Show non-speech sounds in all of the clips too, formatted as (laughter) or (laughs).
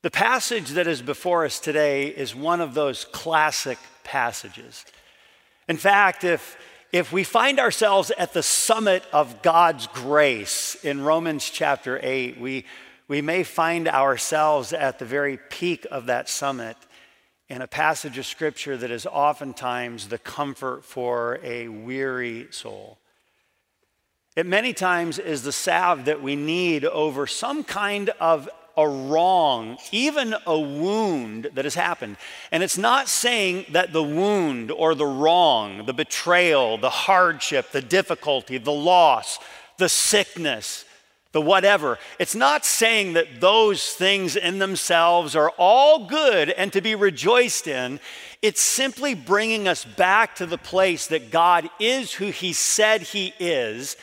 The passage that is before us today is one of those classic passages. In fact, if, if we find ourselves at the summit of God's grace in Romans chapter 8, we, we may find ourselves at the very peak of that summit in a passage of scripture that is oftentimes the comfort for a weary soul. It many times is the salve that we need over some kind of a wrong, even a wound that has happened. And it's not saying that the wound or the wrong, the betrayal, the hardship, the difficulty, the loss, the sickness, the whatever, it's not saying that those things in themselves are all good and to be rejoiced in. It's simply bringing us back to the place that God is who He said He is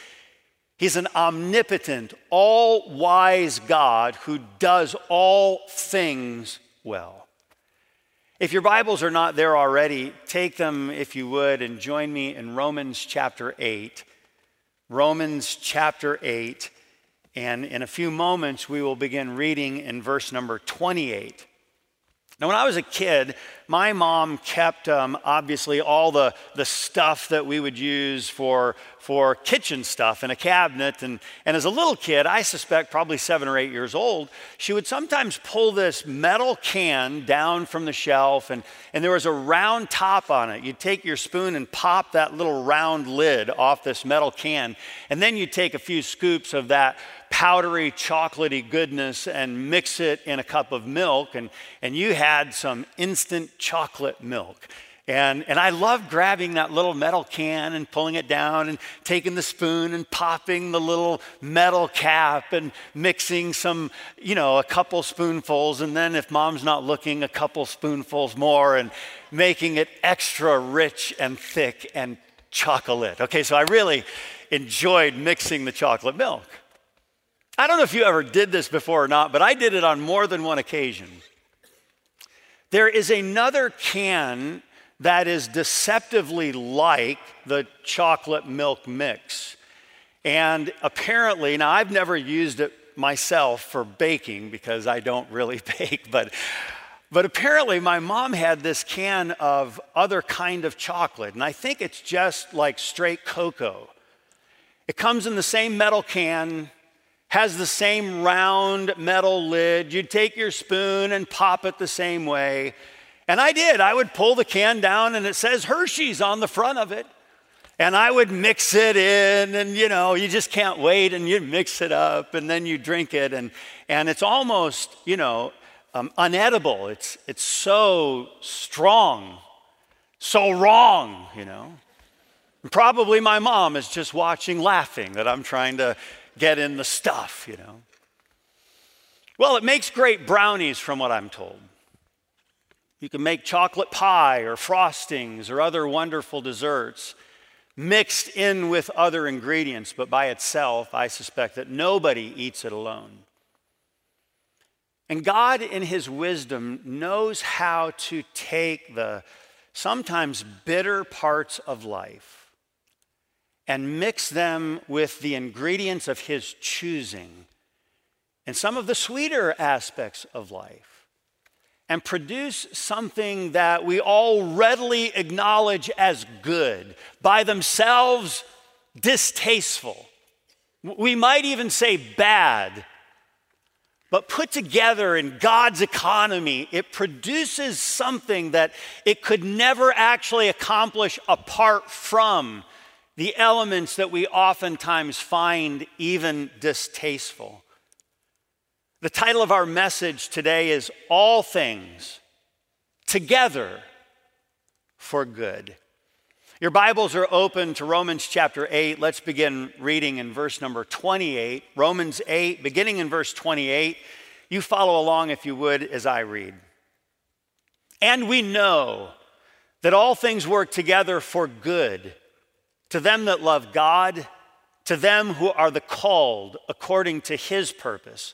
He's an omnipotent, all wise God who does all things well. If your Bibles are not there already, take them if you would and join me in Romans chapter 8. Romans chapter 8. And in a few moments, we will begin reading in verse number 28. Now, when I was a kid, my mom kept um, obviously all the, the stuff that we would use for, for kitchen stuff in a cabinet. And, and as a little kid, I suspect probably seven or eight years old, she would sometimes pull this metal can down from the shelf, and, and there was a round top on it. You'd take your spoon and pop that little round lid off this metal can, and then you'd take a few scoops of that powdery, chocolatey goodness and mix it in a cup of milk, and, and you had some instant chocolate milk. And, and I love grabbing that little metal can and pulling it down and taking the spoon and popping the little metal cap and mixing some, you know, a couple spoonfuls. And then if mom's not looking, a couple spoonfuls more and making it extra rich and thick and chocolate. Okay, so I really enjoyed mixing the chocolate milk. I don't know if you ever did this before or not, but I did it on more than one occasion. There is another can that is deceptively like the chocolate milk mix. And apparently, now I've never used it myself for baking because I don't really (laughs) bake, but but apparently my mom had this can of other kind of chocolate and I think it's just like straight cocoa. It comes in the same metal can, has the same round metal lid. You'd take your spoon and pop it the same way. And I did. I would pull the can down and it says Hershey's on the front of it. And I would mix it in, and you know, you just can't wait, and you mix it up, and then you drink it, and, and it's almost, you know, um, unedible. It's, it's so strong, so wrong, you know. Probably my mom is just watching, laughing that I'm trying to get in the stuff, you know. Well, it makes great brownies, from what I'm told. You can make chocolate pie or frostings or other wonderful desserts mixed in with other ingredients, but by itself, I suspect that nobody eats it alone. And God, in His wisdom, knows how to take the sometimes bitter parts of life and mix them with the ingredients of his choosing and some of the sweeter aspects of life and produce something that we all readily acknowledge as good, by themselves distasteful. We might even say bad, but put together in God's economy, it produces something that it could never actually accomplish apart from the elements that we oftentimes find even distasteful. The title of our message today is All Things Together for Good. Your Bibles are open to Romans chapter 8. Let's begin reading in verse number 28. Romans 8, beginning in verse 28. You follow along, if you would, as I read. And we know that all things work together for good to them that love God, to them who are the called according to his purpose.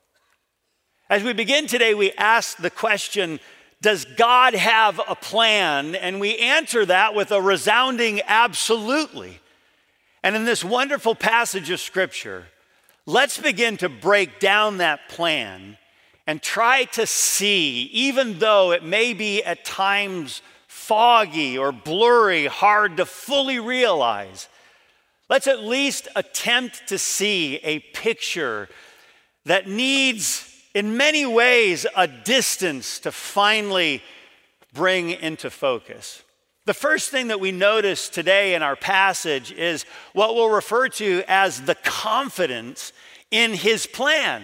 As we begin today, we ask the question Does God have a plan? And we answer that with a resounding absolutely. And in this wonderful passage of Scripture, let's begin to break down that plan and try to see, even though it may be at times foggy or blurry, hard to fully realize, let's at least attempt to see a picture that needs, in many ways, a distance to finally bring into focus. The first thing that we notice today in our passage is what we'll refer to as the confidence in his plan.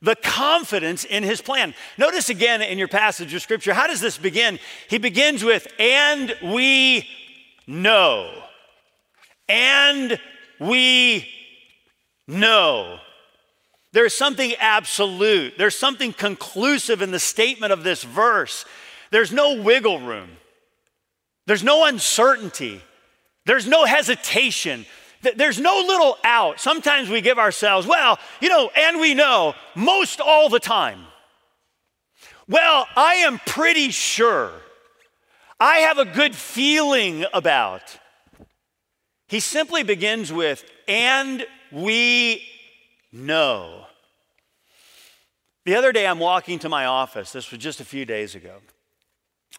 The confidence in his plan. Notice again in your passage of scripture, how does this begin? He begins with, and we know. And we know. There's something absolute, there's something conclusive in the statement of this verse. There's no wiggle room. There's no uncertainty. There's no hesitation. There's no little out. Sometimes we give ourselves, well, you know, and we know most all the time. Well, I am pretty sure. I have a good feeling about. He simply begins with, and we know. The other day, I'm walking to my office. This was just a few days ago.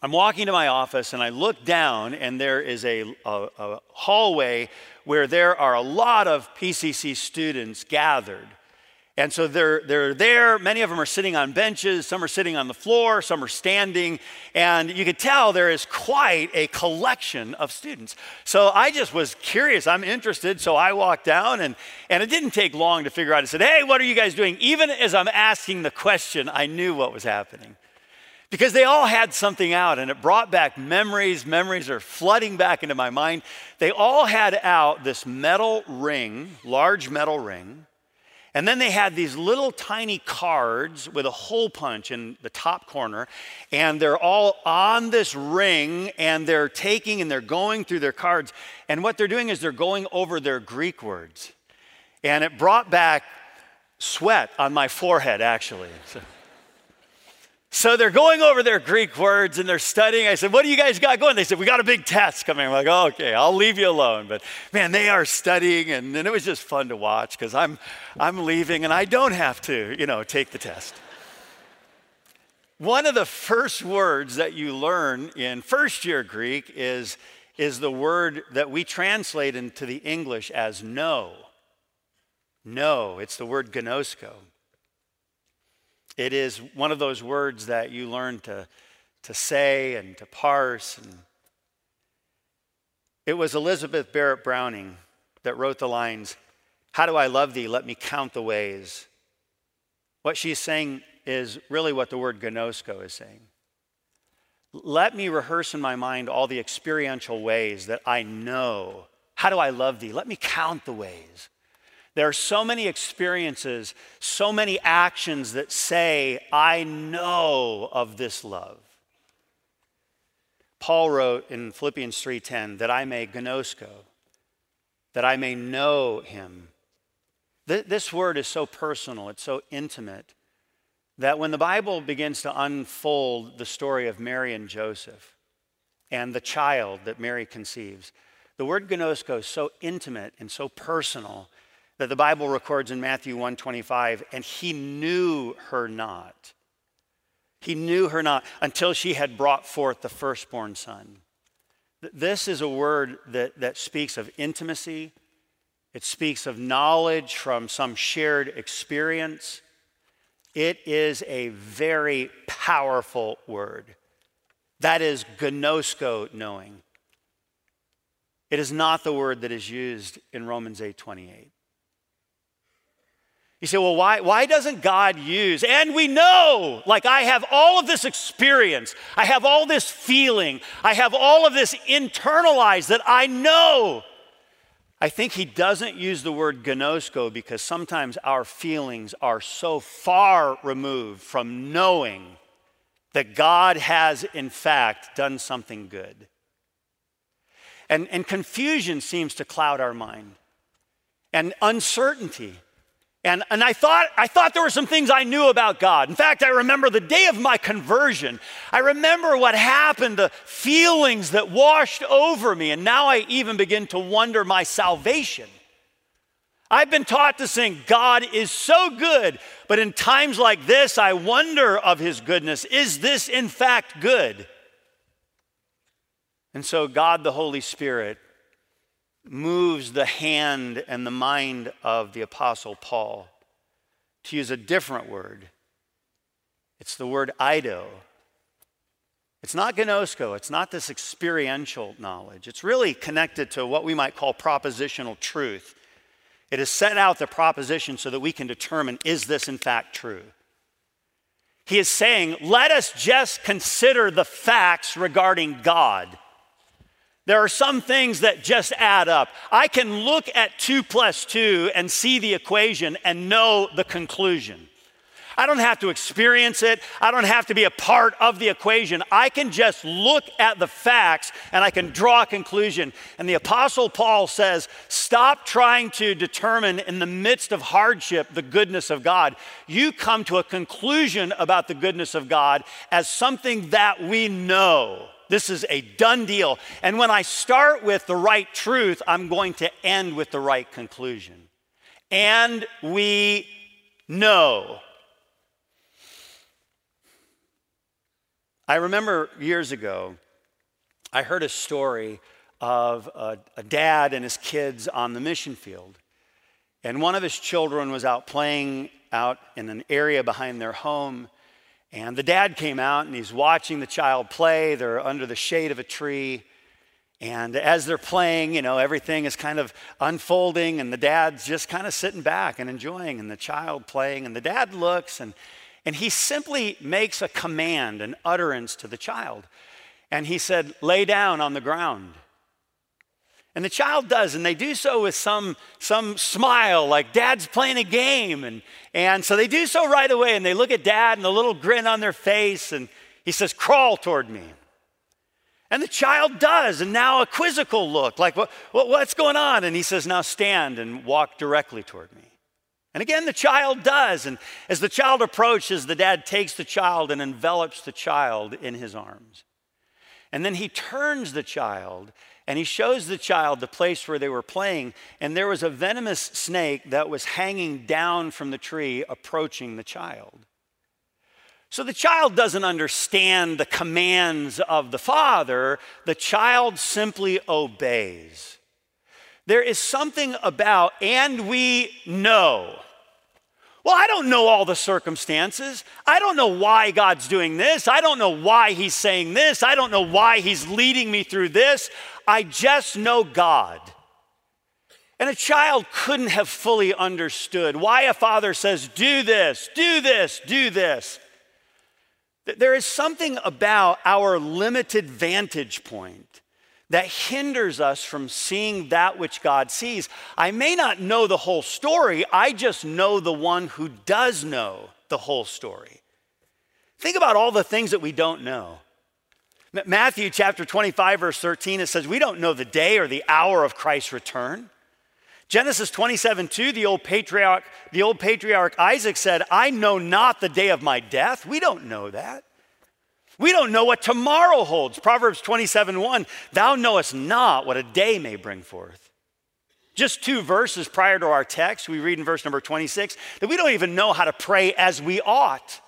I'm walking to my office and I look down, and there is a, a, a, hallway where there are a lot of PCC students gathered. And so they're, they're there. Many of them are sitting on benches, some are sitting on the floor, some are standing. And you could tell there is quite a collection of students. So I just was curious. I'm interested. So I walked down, and, and it didn't take long to figure out. I said, Hey, what are you guys doing? Even as I'm asking the question, I knew what was happening because they all had something out and it brought back memories. Memories are flooding back into my mind. They all had out this metal ring, large metal ring, and then they had these little tiny cards with a hole punch in the top corner, and they're all on this ring and they're taking and they're going through their cards. And what they're doing is they're going over their Greek words. And it brought back sweat on my forehead, actually. (laughs) So, they're going over their Greek words and they're studying. I said, What do you guys got going? They said, We got a big test coming. I'm like, oh, Okay, I'll leave you alone. But man, they are studying and, and it was just fun to watch because I'm, I'm leaving and I don't have to, you know, take the test. One of the first words that you learn in first year Greek is, is the word that we translate into the English as no. No, it's the word gnosko. It is one of those words that you learn to, to say and to parse. And it was Elizabeth Barrett Browning that wrote the lines, How do I love thee? Let me count the ways. What she's saying is really what the word gnosko is saying. Let me rehearse in my mind all the experiential ways that I know. How do I love thee? Let me count the ways. There are so many experiences, so many actions that say, I know of this love. Paul wrote in Philippians 3:10 that I may gnosko, that I may know him. This word is so personal, it's so intimate that when the Bible begins to unfold the story of Mary and Joseph and the child that Mary conceives, the word gnosko is so intimate and so personal that the Bible records in Matthew 125, and he knew her not. He knew her not until she had brought forth the firstborn son. This is a word that, that speaks of intimacy. It speaks of knowledge from some shared experience. It is a very powerful word. That is gnosko knowing. It is not the word that is used in Romans 8 28. You say, well, why, why doesn't God use? And we know, like I have all of this experience, I have all this feeling, I have all of this internalized that I know. I think he doesn't use the word gnosko because sometimes our feelings are so far removed from knowing that God has, in fact, done something good. And, and confusion seems to cloud our mind, and uncertainty. And, and I, thought, I thought there were some things I knew about God. In fact, I remember the day of my conversion. I remember what happened, the feelings that washed over me. And now I even begin to wonder my salvation. I've been taught to sing, God is so good. But in times like this, I wonder of his goodness. Is this in fact good? And so, God the Holy Spirit moves the hand and the mind of the Apostle Paul to use a different word. It's the word Ido. It's not gnosko, it's not this experiential knowledge. It's really connected to what we might call propositional truth. It has set out the proposition so that we can determine is this in fact true? He is saying, let us just consider the facts regarding God. There are some things that just add up. I can look at 2 plus 2 and see the equation and know the conclusion. I don't have to experience it. I don't have to be a part of the equation. I can just look at the facts and I can draw a conclusion. And the Apostle Paul says, Stop trying to determine in the midst of hardship the goodness of God. You come to a conclusion about the goodness of God as something that we know. This is a done deal. And when I start with the right truth, I'm going to end with the right conclusion. And we know. I remember years ago, I heard a story of a, a, dad and his kids on the mission field. And one of his children was out playing out in an area behind their home. And the dad came out and he's watching the child play. They're under the shade of a tree. And as they're playing, you know, everything is kind of unfolding, and the dad's just kind of sitting back and enjoying, and the child playing. And the dad looks and and he simply makes a command, an utterance to the child. And he said, Lay down on the ground. And the child does, and they do so with some, some smile, like dad's playing a game. And, and so they do so right away, and they look at dad and a little grin on their face, and he says, Crawl toward me. And the child does, and now a quizzical look, like, what, what, What's going on? And he says, Now stand and walk directly toward me. And again, the child does. And as the child approaches, the dad takes the child and envelops the child in his arms. And then he turns the child and he shows the child the place where they were playing. And there was a venomous snake that was hanging down from the tree, approaching the child. So the child doesn't understand the commands of the father, the child simply obeys. There is something about, and we know. Well, I don't know all the circumstances. I don't know why God's doing this. I don't know why He's saying this. I don't know why He's leading me through this. I just know God. And a child couldn't have fully understood why a father says, Do this, do this, do this. There is something about our limited vantage point that hinders us from seeing that which God sees. I may not know the whole story, I just know the one who does know the whole story. Think about all the things that we don't know. Matthew chapter 25, verse 13, it says, We don't know the day or the hour of Christ's return. Genesis 27, 2, the old patriarch, the old patriarch Isaac said, I know not the day of my death. We don't know that. We don't know what tomorrow holds. Proverbs 27 1, thou knowest not what a day may bring forth. Just two verses prior to our text, we read in verse number 26 that we don't even know how to pray as we ought.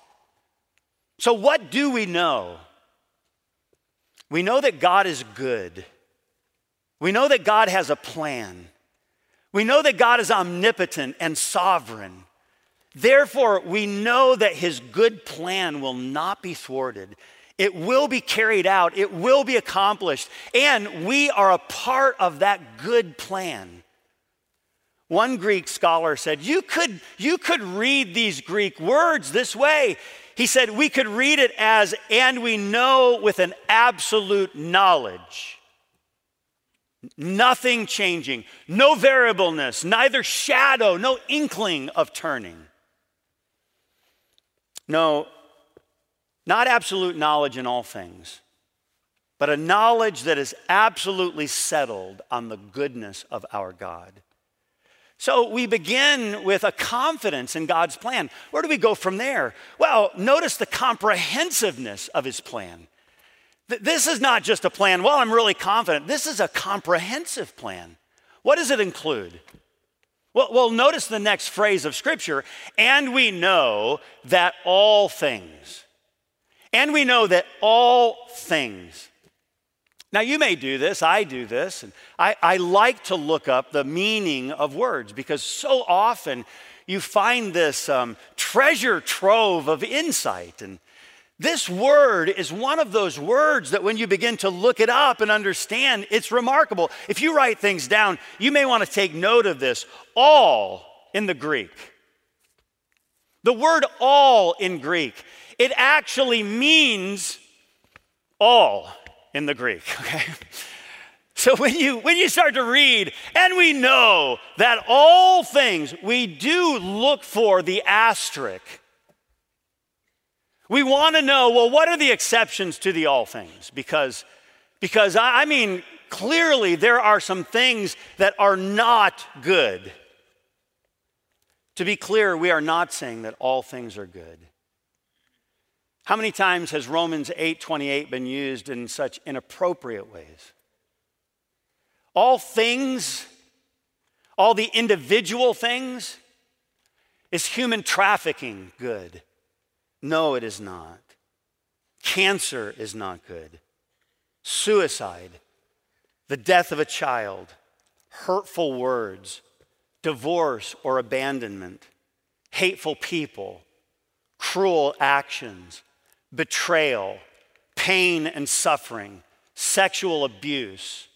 So, what do we know? We know that God is good. We know that God has a plan. We know that God is omnipotent and sovereign. Therefore, we know that his good plan will not be thwarted. It will be carried out, it will be accomplished, and we are a part of that good plan. One Greek scholar said, you could, you could read these Greek words this way. He said, We could read it as, and we know with an absolute knowledge. Nothing changing, no variableness, neither shadow, no inkling of turning. No, Not absolute knowledge in all things, but a knowledge that is absolutely settled on the goodness of our God. So we begin with a confidence in God's plan. Where do we go from there? Well, notice the comprehensiveness of his plan. This is not just a plan, well, I'm really confident. This is a comprehensive plan. What does it include? Well, well, notice the next phrase of Scripture, and we know that all things, and we know that all things. Now, you may do this, I do this, and I, I like to look up the meaning of words because so often you find this um, treasure trove of insight. And this word is one of those words that when you begin to look it up and understand, it's remarkable. If you write things down, you may want to take note of this all in the Greek. The word all in Greek, it actually means all in the Greek, (laughs) okay? So when you when you start to read, and we know that all things, we do look for the asterisk. We want to know, well, what are the exceptions to the all things? Because, because I, I mean, clearly there are some things that are not good. To be clear, we are not saying that all things are good. How many times has Romans 8:28 been used in such inappropriate ways? All things, all the individual things, is human trafficking good? No, it is not. Cancer is not good. Suicide, the death of a child, hurtful words, divorce or abandonment, hateful people, cruel actions, betrayal, pain and suffering, sexual abuse.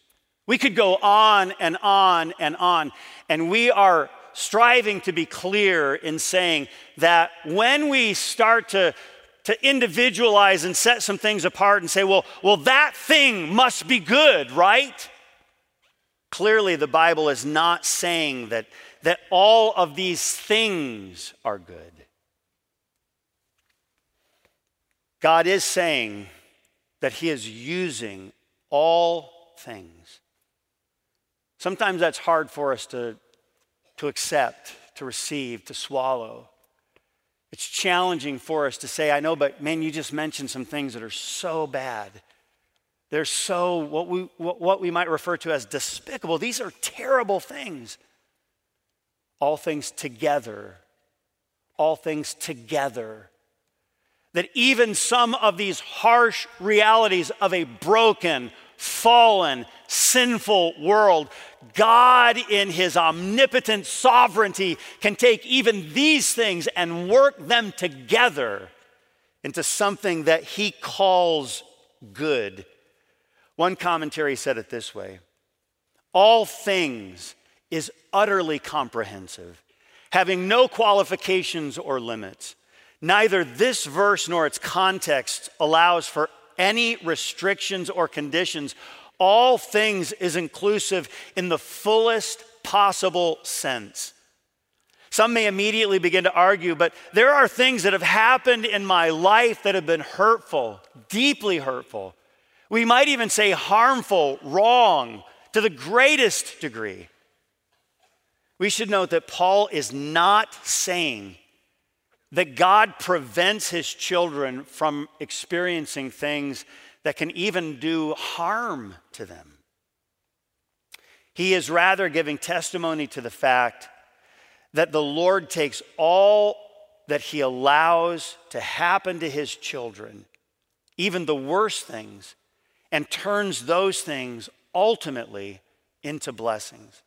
We could go on and on and on, and we are striving to be clear in saying that when we start to, to individualize and set some things apart and say, well, well, that thing must be good, right? Clearly, the Bible is not saying that, that all of these things are good. God is saying that He is using all things. Sometimes that's hard for us to, to accept, to receive, to swallow. It's challenging for us to say, I know, but man, you just mentioned some things that are so bad. They're so, what we, what we might refer to as despicable. These are terrible things. All things together, all things together that even some of these harsh realities of a broken, fallen, sinful world, God, in His omnipotent sovereignty, can take even these things and work them together into something that He calls good. One commentary said it this way All things is utterly comprehensive, having no qualifications or limits. Neither this verse nor its context allows for any restrictions or conditions. All things is inclusive in the fullest possible sense. Some may immediately begin to argue, but there are things that have happened in my life that have been hurtful, deeply hurtful. We might even say harmful, wrong, to the greatest degree. We should note that Paul is not saying that God prevents his children from experiencing things that can even do harm to them. He is rather giving testimony to the fact that the Lord takes all that he allows to happen to his children, even the worst things, and turns those things ultimately into blessings.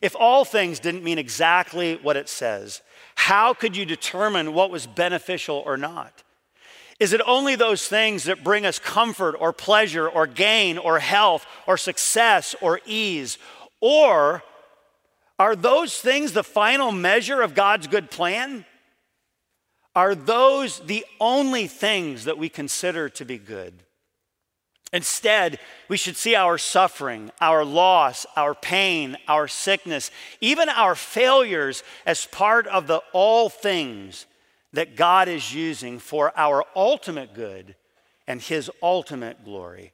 If all things didn't mean exactly what it says, how could you determine what was beneficial or not? Is it only those things that bring us comfort or pleasure or gain or health or success or ease? Or are those things the final measure of God's good plan? Are those the only things that we consider to be good? Instead, we should see our suffering, our loss, our pain, our sickness, even our failures as part of the all things that God is using for our ultimate good and His ultimate glory.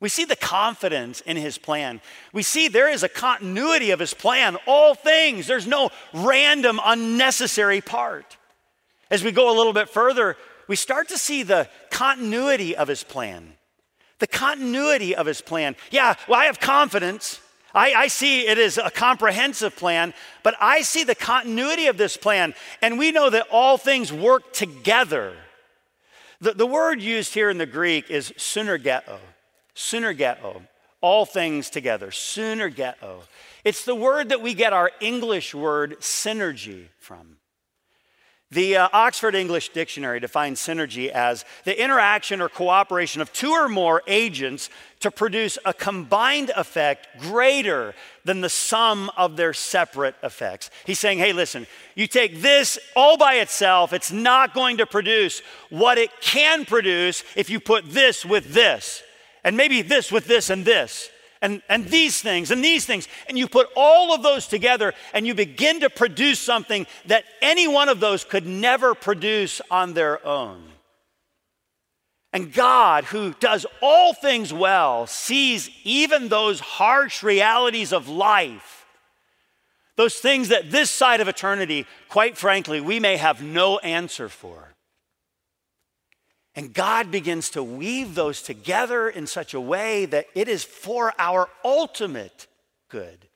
We see the confidence in his plan. We see there is a continuity of his plan, all things. There's no random, unnecessary part. As we go a little bit further, we start to see the continuity of his plan. The continuity of his plan. Yeah, well, I have confidence. I, I, see it is a comprehensive plan, but I see the continuity of this plan, and we know that all things work together. The, the word used here in the Greek is synergeto. Synergeto. All things together. Synergeto. It's the word that we get our English word synergy from. The uh, Oxford English Dictionary defines synergy as the interaction or cooperation of two or more agents to produce a combined effect greater than the sum of their separate effects. He's saying, hey, listen, you take this all by itself, it's not going to produce what it can produce if you put this with this, and maybe this with this and this and, and these things and these things. And you put all of those together and you begin to produce something that any one of those could never produce on their own. And God, who does all things well, sees even those harsh realities of life, those things that this side of eternity, quite frankly, we may have no answer for. And God begins to weave those together in such a way that it is for our ultimate good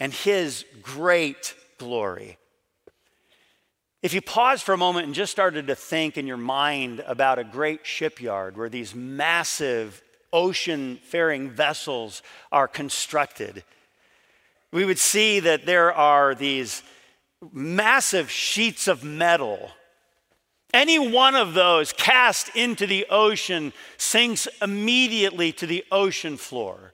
and His great glory. If you pause for a moment and just started to think in your mind about a great shipyard where these massive ocean faring vessels are constructed, we would see that there are these massive sheets of metal any one of those cast into the ocean sinks immediately to the ocean floor.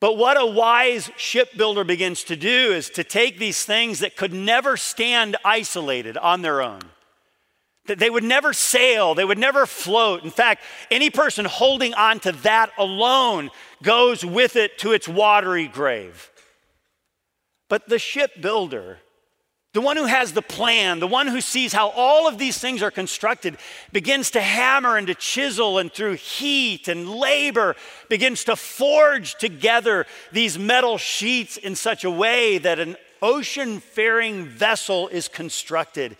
But what a wise shipbuilder begins to do is to take these things that could never stand isolated on their own. That they would never sail, they would never float. In fact, any person holding on to that alone goes with it to its watery grave. But the shipbuilder the one who has the plan, the one who sees how all of these things are constructed, begins to hammer and to chisel, and through heat and labor, begins to forge together these metal sheets in such a way that an ocean faring vessel is constructed.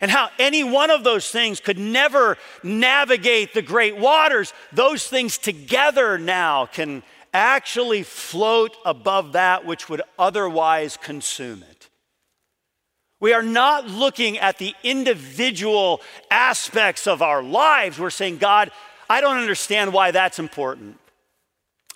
And how any one of those things could never navigate the great waters, those things together now can actually float above that which would otherwise consume it. We are not looking at the individual aspects of our lives. We're saying, God, I don't understand why that's important.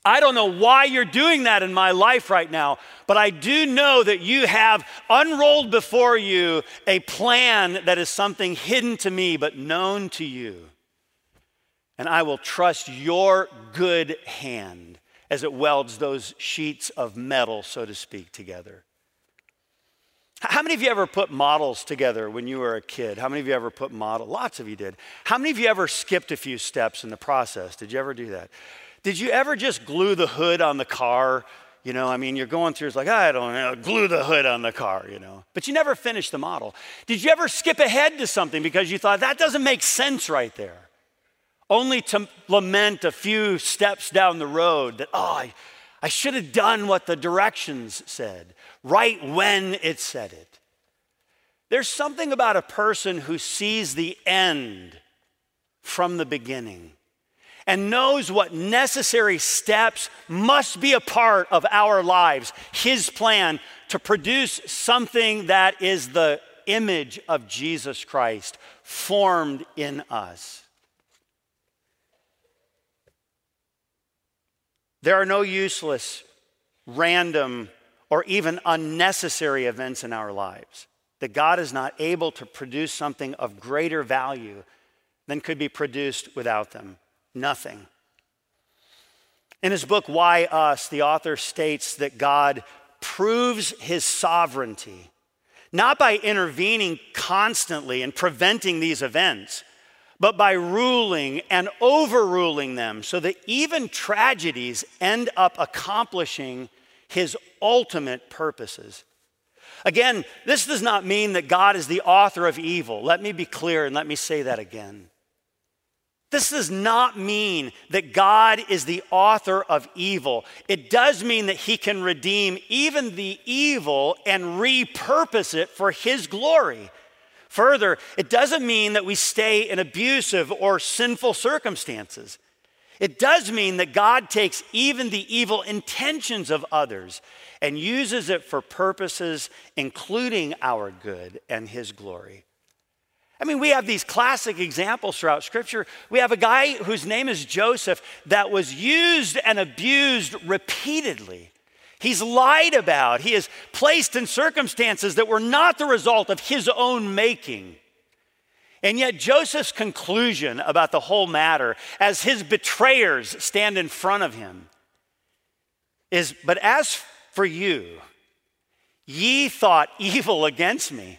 I don't know why you're doing that in my life right now, but I do know that you have unrolled before you a plan that is something hidden to me but known to you. And I will trust your good hand as it welds those sheets of metal, so to speak, together. How many of you ever put models together when you were a kid? How many of you ever put model? Lots of you did. How many of you ever skipped a few steps in the process? Did you ever do that? Did you ever just glue the hood on the car? You know, I mean, you're going through, it's like, I don't know, glue the hood on the car, you know. But you never finished the model. Did you ever skip ahead to something because you thought, that doesn't make sense right there? Only to lament a few steps down the road that, oh, I, I should have done what the directions said right when it said it. There's something about a person who sees the end from the beginning and knows what necessary steps must be a part of our lives, his plan to produce something that is the image of Jesus Christ formed in us. There are no useless, random or even unnecessary events in our lives. That God is not able to produce something of greater value than could be produced without them. Nothing. In his book, Why Us, the author states that God proves his sovereignty, not by intervening constantly and preventing these events, but by ruling and overruling them so that even tragedies end up accomplishing his ultimate purposes. Again, this does not mean that God is the author of evil. Let me be clear and let me say that again. This does not mean that God is the author of evil. It does mean that he can redeem even the evil and repurpose it for his glory. Further, it doesn't mean that we stay in abusive or sinful circumstances. It does mean that God takes even the evil intentions of others and uses it for purposes including our good and his glory. I mean, we have these classic examples throughout Scripture. We have a guy whose name is Joseph that was used and abused repeatedly. He's lied about, he is placed in circumstances that were not the result of his own making. And yet, Joseph's conclusion about the whole matter, as his betrayers stand in front of him, is But as for you, ye thought evil against me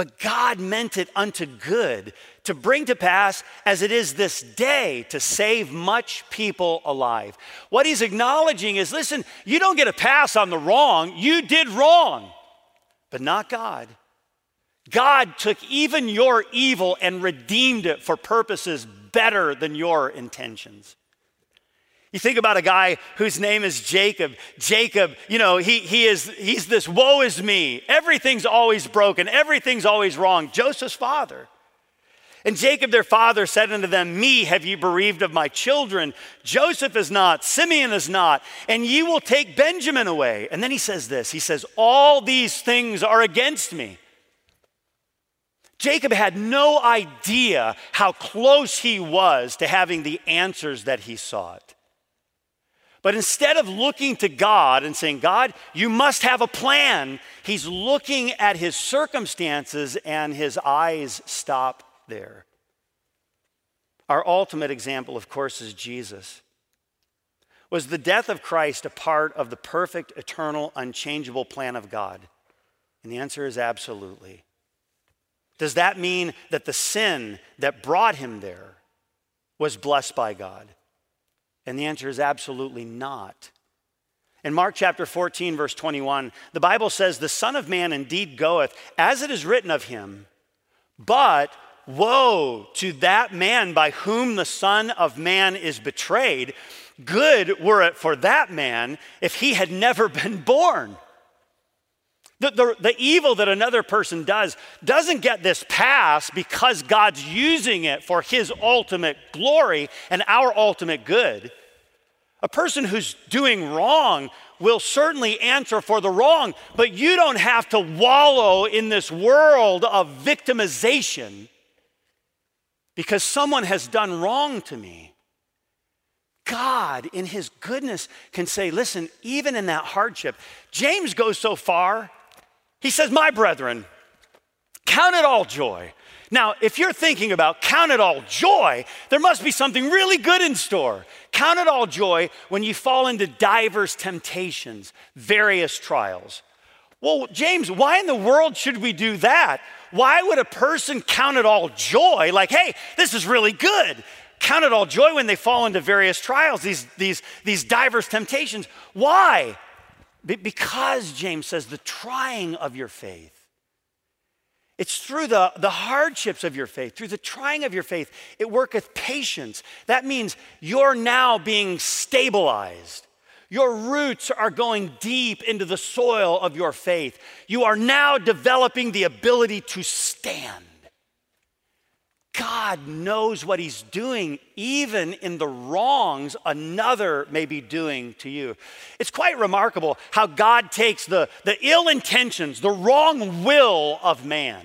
but God meant it unto good to bring to pass as it is this day to save much people alive. What he's acknowledging is listen, you don't get a pass on the wrong, you did wrong, but not God. God took even your evil and redeemed it for purposes better than your intentions. You think about a guy whose name is Jacob. Jacob, you know, he, he is, he's this woe is me. Everything's always broken, everything's always wrong. Joseph's father. And Jacob, their father, said unto them, Me have ye bereaved of my children. Joseph is not, Simeon is not, and ye will take Benjamin away. And then he says this He says, All these things are against me. Jacob had no idea how close he was to having the answers that he sought. But instead of looking to God and saying, God, you must have a plan, he's looking at his circumstances and his eyes stop there. Our ultimate example, of course, is Jesus. Was the death of Christ a part of the perfect, eternal, unchangeable plan of God? And the answer is absolutely. Does that mean that the sin that brought him there was blessed by God? And the answer is absolutely not. In Mark chapter 14, verse 21, the Bible says, The Son of Man indeed goeth, as it is written of him, but woe to that man by whom the Son of Man is betrayed. Good were it for that man if he had never been born. The, the, the, evil that another person does doesn't get this pass because God's using it for his ultimate glory and our ultimate good. A person who's doing wrong will certainly answer for the wrong, but you don't have to wallow in this world of victimization because someone has done wrong to me. God, in His goodness, can say, listen, even in that hardship, James goes so far, he says, My brethren, count it all joy now, if you're thinking about count it all joy, there must be something really good in store. Count it all joy when you fall into diverse temptations, various trials. Well, James, why in the world should we do that? Why would a person count it all joy? Like, hey, this is really good. Count it all joy when they fall into various trials, these, these, these diverse temptations. Why? Be- because, James says, the trying of your faith it's through the, the hardships of your faith, through the trying of your faith, it worketh patience. That means you're now being stabilized. Your roots are going deep into the soil of your faith. You are now developing the ability to stand. God knows what He's doing, even in the wrongs another may be doing to you. It's quite remarkable how God takes the, the ill intentions, the wrong will of man,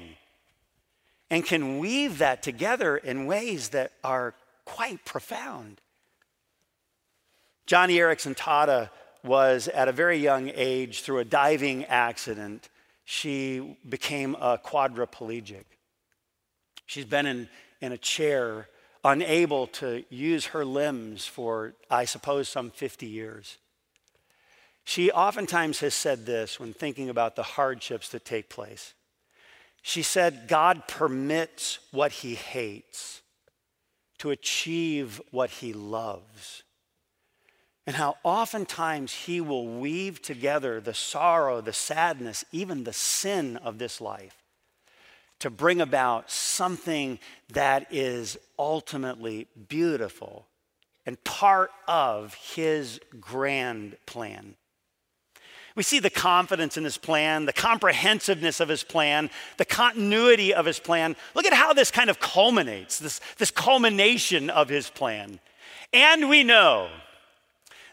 and can weave that together in ways that are quite profound. Joni Eareckson Tada was at a very young age, through a diving accident, she became a quadriplegic. She's been in, in a chair, unable to use her limbs for, I suppose, some 50 years. She oftentimes has said this when thinking about the hardships that take place. She said, God permits what he hates to achieve what he loves. and how oftentimes He will weave together the sorrow, the sadness, even the sin of this life to bring about something that is ultimately beautiful and part of His grand plan. We see the confidence in his plan, the comprehensiveness of his plan, the continuity of his plan. Look at how this kind of culminates, this, this culmination of his plan. And we know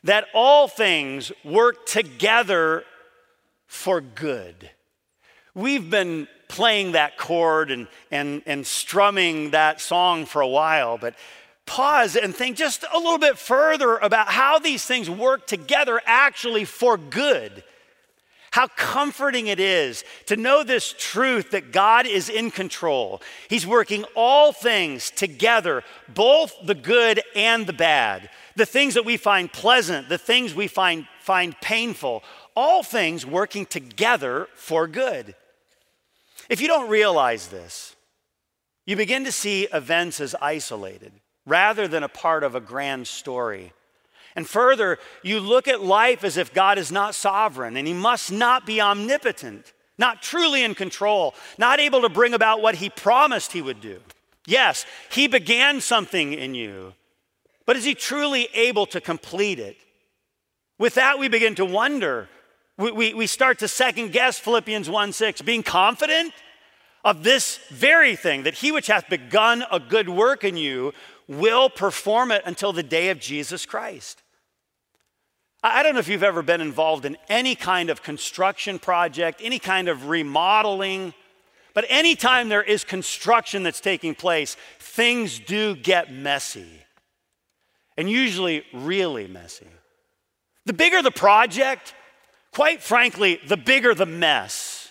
that all things work together for good. We've been playing that chord and, and, and strumming that song for a while, but pause and think just a little bit further about how these things work together actually for good. How comforting it is to know this truth that God is in control. He's working all things together, both the good and the bad, the things that we find pleasant, the things we find, find painful, all things working together for good. If you don't realize this, you begin to see events as isolated rather than a part of a grand story. And further, you look at life as if God is not sovereign and he must not be omnipotent, not truly in control, not able to bring about what he promised he would do. Yes, he began something in you, but is he truly able to complete it? With that, we begin to wonder. We, we, we start to second guess Philippians 1 6, being confident of this very thing, that he which hath begun a good work in you will perform it until the day of Jesus Christ. I don't know if you've ever been involved in any kind of construction project, any kind of remodeling, but anytime there is construction that's taking place, things do get messy. And usually, really messy. The bigger the project, quite frankly, the bigger the mess.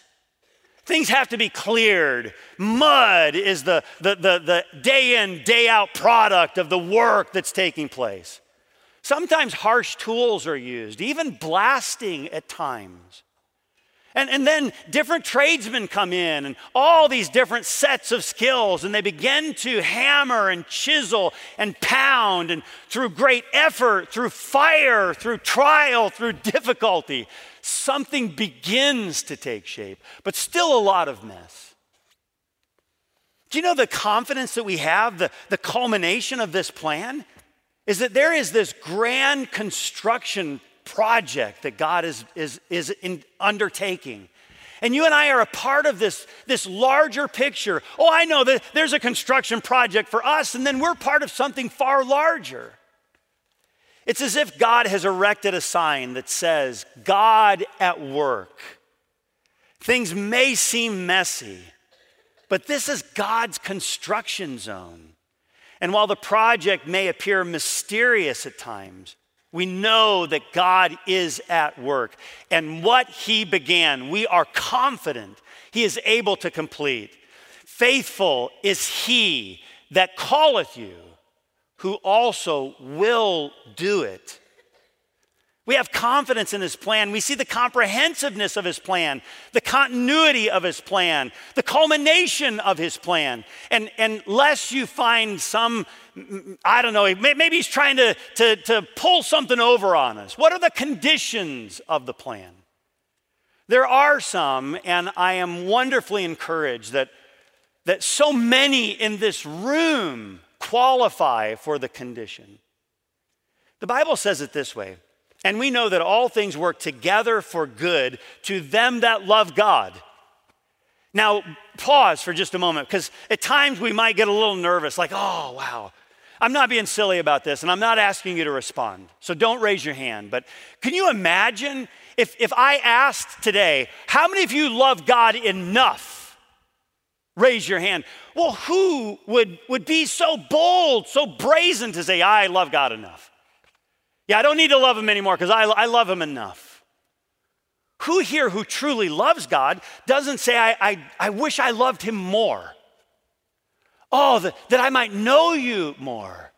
Things have to be cleared. Mud is the, the, the, the day in, day out product of the work that's taking place. Sometimes harsh tools are used, even blasting at times. And, and then different tradesmen come in and all these different sets of skills, and they begin to hammer and chisel and pound, and through great effort, through fire, through trial, through difficulty, something begins to take shape, but still a lot of mess. Do you know the confidence that we have, the, the culmination of this plan? is that there is this grand construction project that God is, is, is in, undertaking. And you and I are a part of this, this larger picture. Oh, I know that there's a construction project for us, and then we're part of something far larger. It's as if God has erected a sign that says, God at work. Things may seem messy, but this is God's construction zone. And while the project may appear mysterious at times, we know that God is at work. And what He began, we are confident He is able to complete. Faithful is He that calleth you, who also will do it. We have confidence in his plan. We see the comprehensiveness of his plan, the continuity of his plan, the culmination of his plan. And unless you find some, I don't know, maybe he's trying to, to, to pull something over on us. What are the conditions of the plan? There are some, and I am wonderfully encouraged that, that so many in this room qualify for the condition. The Bible says it this way. And we know that all things work together for good to them that love God. Now, pause for just a moment, because at times we might get a little nervous, like, oh, wow. I'm not being silly about this, and I'm not asking you to respond. So don't raise your hand. But can you imagine if, if I asked today, how many of you love God enough? Raise your hand. Well, who would, would be so bold, so brazen to say, I love God enough? Yeah, I don't need to love him anymore because I, I love him enough. Who here who truly loves God doesn't say, I, I, I wish I loved him more? Oh, that, that I might know you more,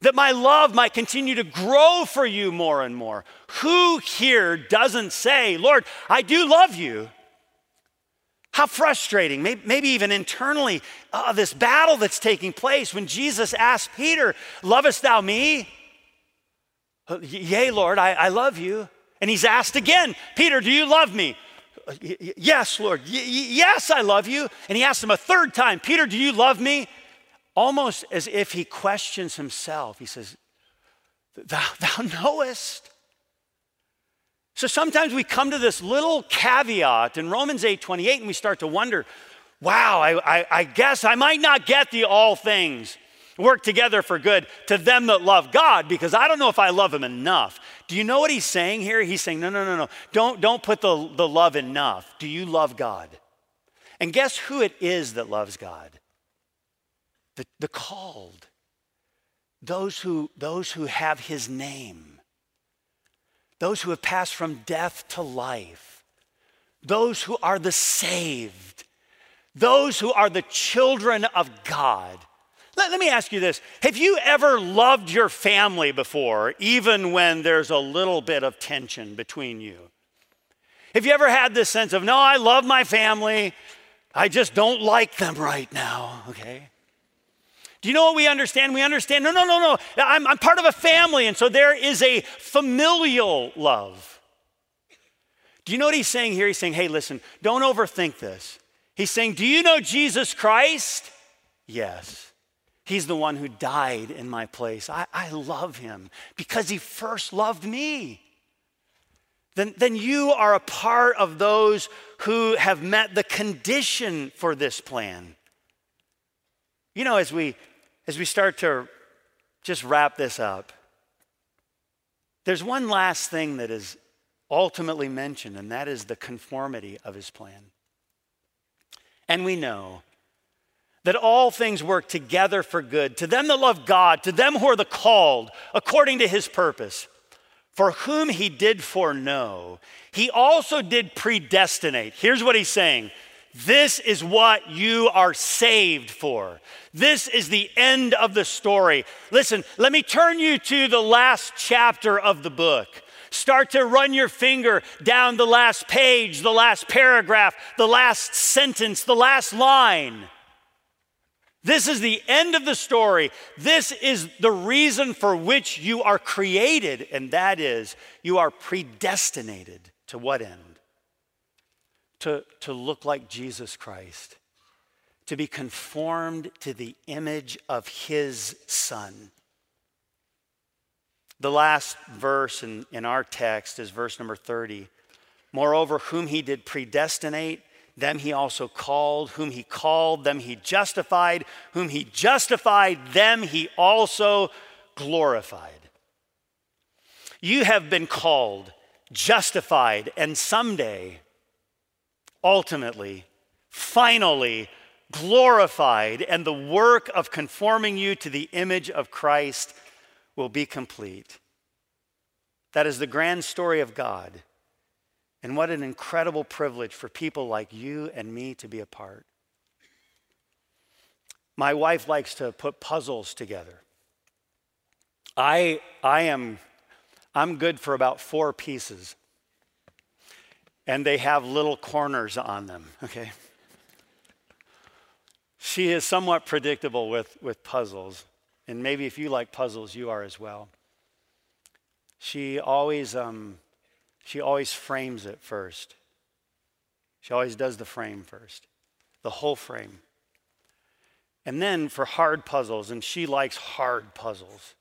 that my love might continue to grow for you more and more. Who here doesn't say, Lord, I do love you? How frustrating, maybe, even internally, uh, this battle that's taking place when Jesus asked Peter, Lovest thou me? Yea, Lord, I, I love you. And he's asked again, Peter, do you love me? Yes, Lord. Y- yes, I love you. And he asked him a third time, Peter, do you love me? Almost as if he questions himself. He says, Thou, thou (laughs) knowest. So sometimes we come to this little caveat in Romans 8 28 and we start to wonder, wow, I, I, I guess I might not get the all things work together for good to them that love God because I don't know if I love him enough. Do you know what he's saying here? He's saying, no, no, no, no. Don't, don't put the, the love enough. Do you love God? And guess who it is that loves God? The, the called. Those who, those who have his name those who have passed from death to life, those who are the saved, those who are the children of God. Let, let, me ask you this Have you ever loved your family before, even when there's a little bit of tension between you? Have you ever had this sense of, no, I love my family, I just don't like them right now, okay? Do you know what we understand? We understand, no, no, no, no. I'm, I'm part of a family, and so there is a familial love. Do you know what he's saying here? He's saying, hey, listen, don't overthink this. He's saying, do you know Jesus Christ? Yes. He's the one who died in my place. I, I love him because he first loved me. Then, then you are a part of those who have met the condition for this plan. You know, as we as we start to just wrap this up, there's one last thing that is ultimately mentioned, and that is the conformity of his plan. And we know that all things work together for good to them that love God, to them who are the called according to his purpose. For whom he did foreknow, he also did predestinate. Here's what he's saying this is what you are saved for. This is the end of the story. Listen, let me turn you to the last chapter of the book. Start to run your finger down the last page, the last paragraph, the last sentence, the last line. This is the end of the story. This is the reason for which you are created, and that is you are predestinated to what end? To, to look like Jesus Christ, to be conformed to the image of his Son. The last verse in, in our text is verse number 30. Moreover, whom he did predestinate, them he also called. Whom he called, them he justified. Whom he justified, them he also glorified. You have been called, justified, and someday ultimately, finally glorified, and the work of conforming you to the image of Christ will be complete. That is the grand story of God. And what an incredible privilege for people like you and me to be a part. My wife likes to put puzzles together. I, I am I'm good for about four pieces and they have little corners on them, okay? She is somewhat predictable with, with puzzles, and maybe if you like puzzles, you are as well. She always, um, she always frames it first. She always does the frame first, the whole frame. And then for hard puzzles, and she likes hard puzzles,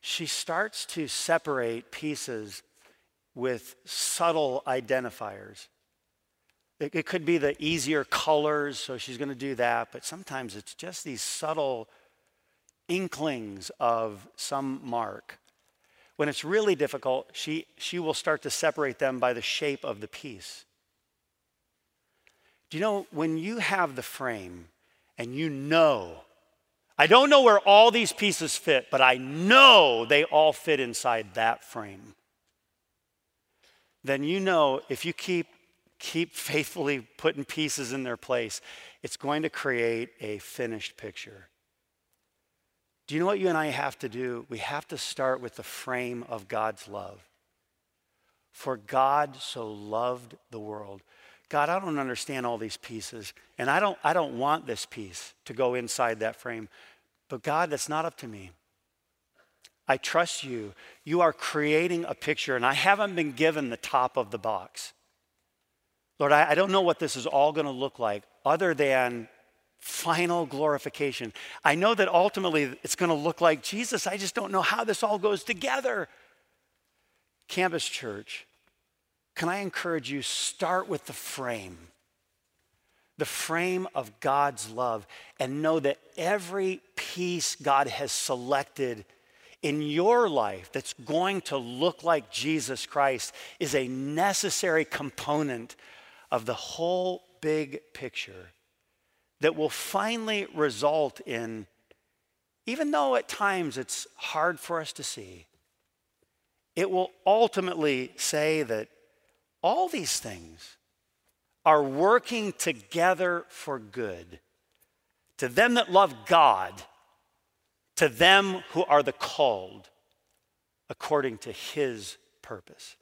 she starts to separate pieces with subtle identifiers. It, it could be the easier colors, so she's going to do that, but sometimes it's just these subtle inklings of some mark. When it's really difficult, she, she will start to separate them by the shape of the piece. Do you know when you have the frame and you know, I don't know where all these pieces fit, but I know they all fit inside that frame then you know if you keep keep faithfully putting pieces in their place, it's going to create a finished picture. Do you know what you and I have to do? We have to start with the frame of God's love. For God so loved the world. God, I don't understand all these pieces, and I don't, I don't want this piece to go inside that frame. But God, that's not up to me. I trust you. You are creating a picture, and I haven't been given the top of the box. Lord, I, I don't know what this is all going to look like other than final glorification. I know that ultimately it's going to look like Jesus. I just don't know how this all goes together. Campus Church, can I encourage you start with the frame? The frame of God's love and know that every piece God has selected in your life that's going to look like Jesus Christ is a necessary component of the whole big picture that will finally result in, even though at times it's hard for us to see, it will ultimately say that all these things are working together for good to them that love God, to them who are the called according to his purpose.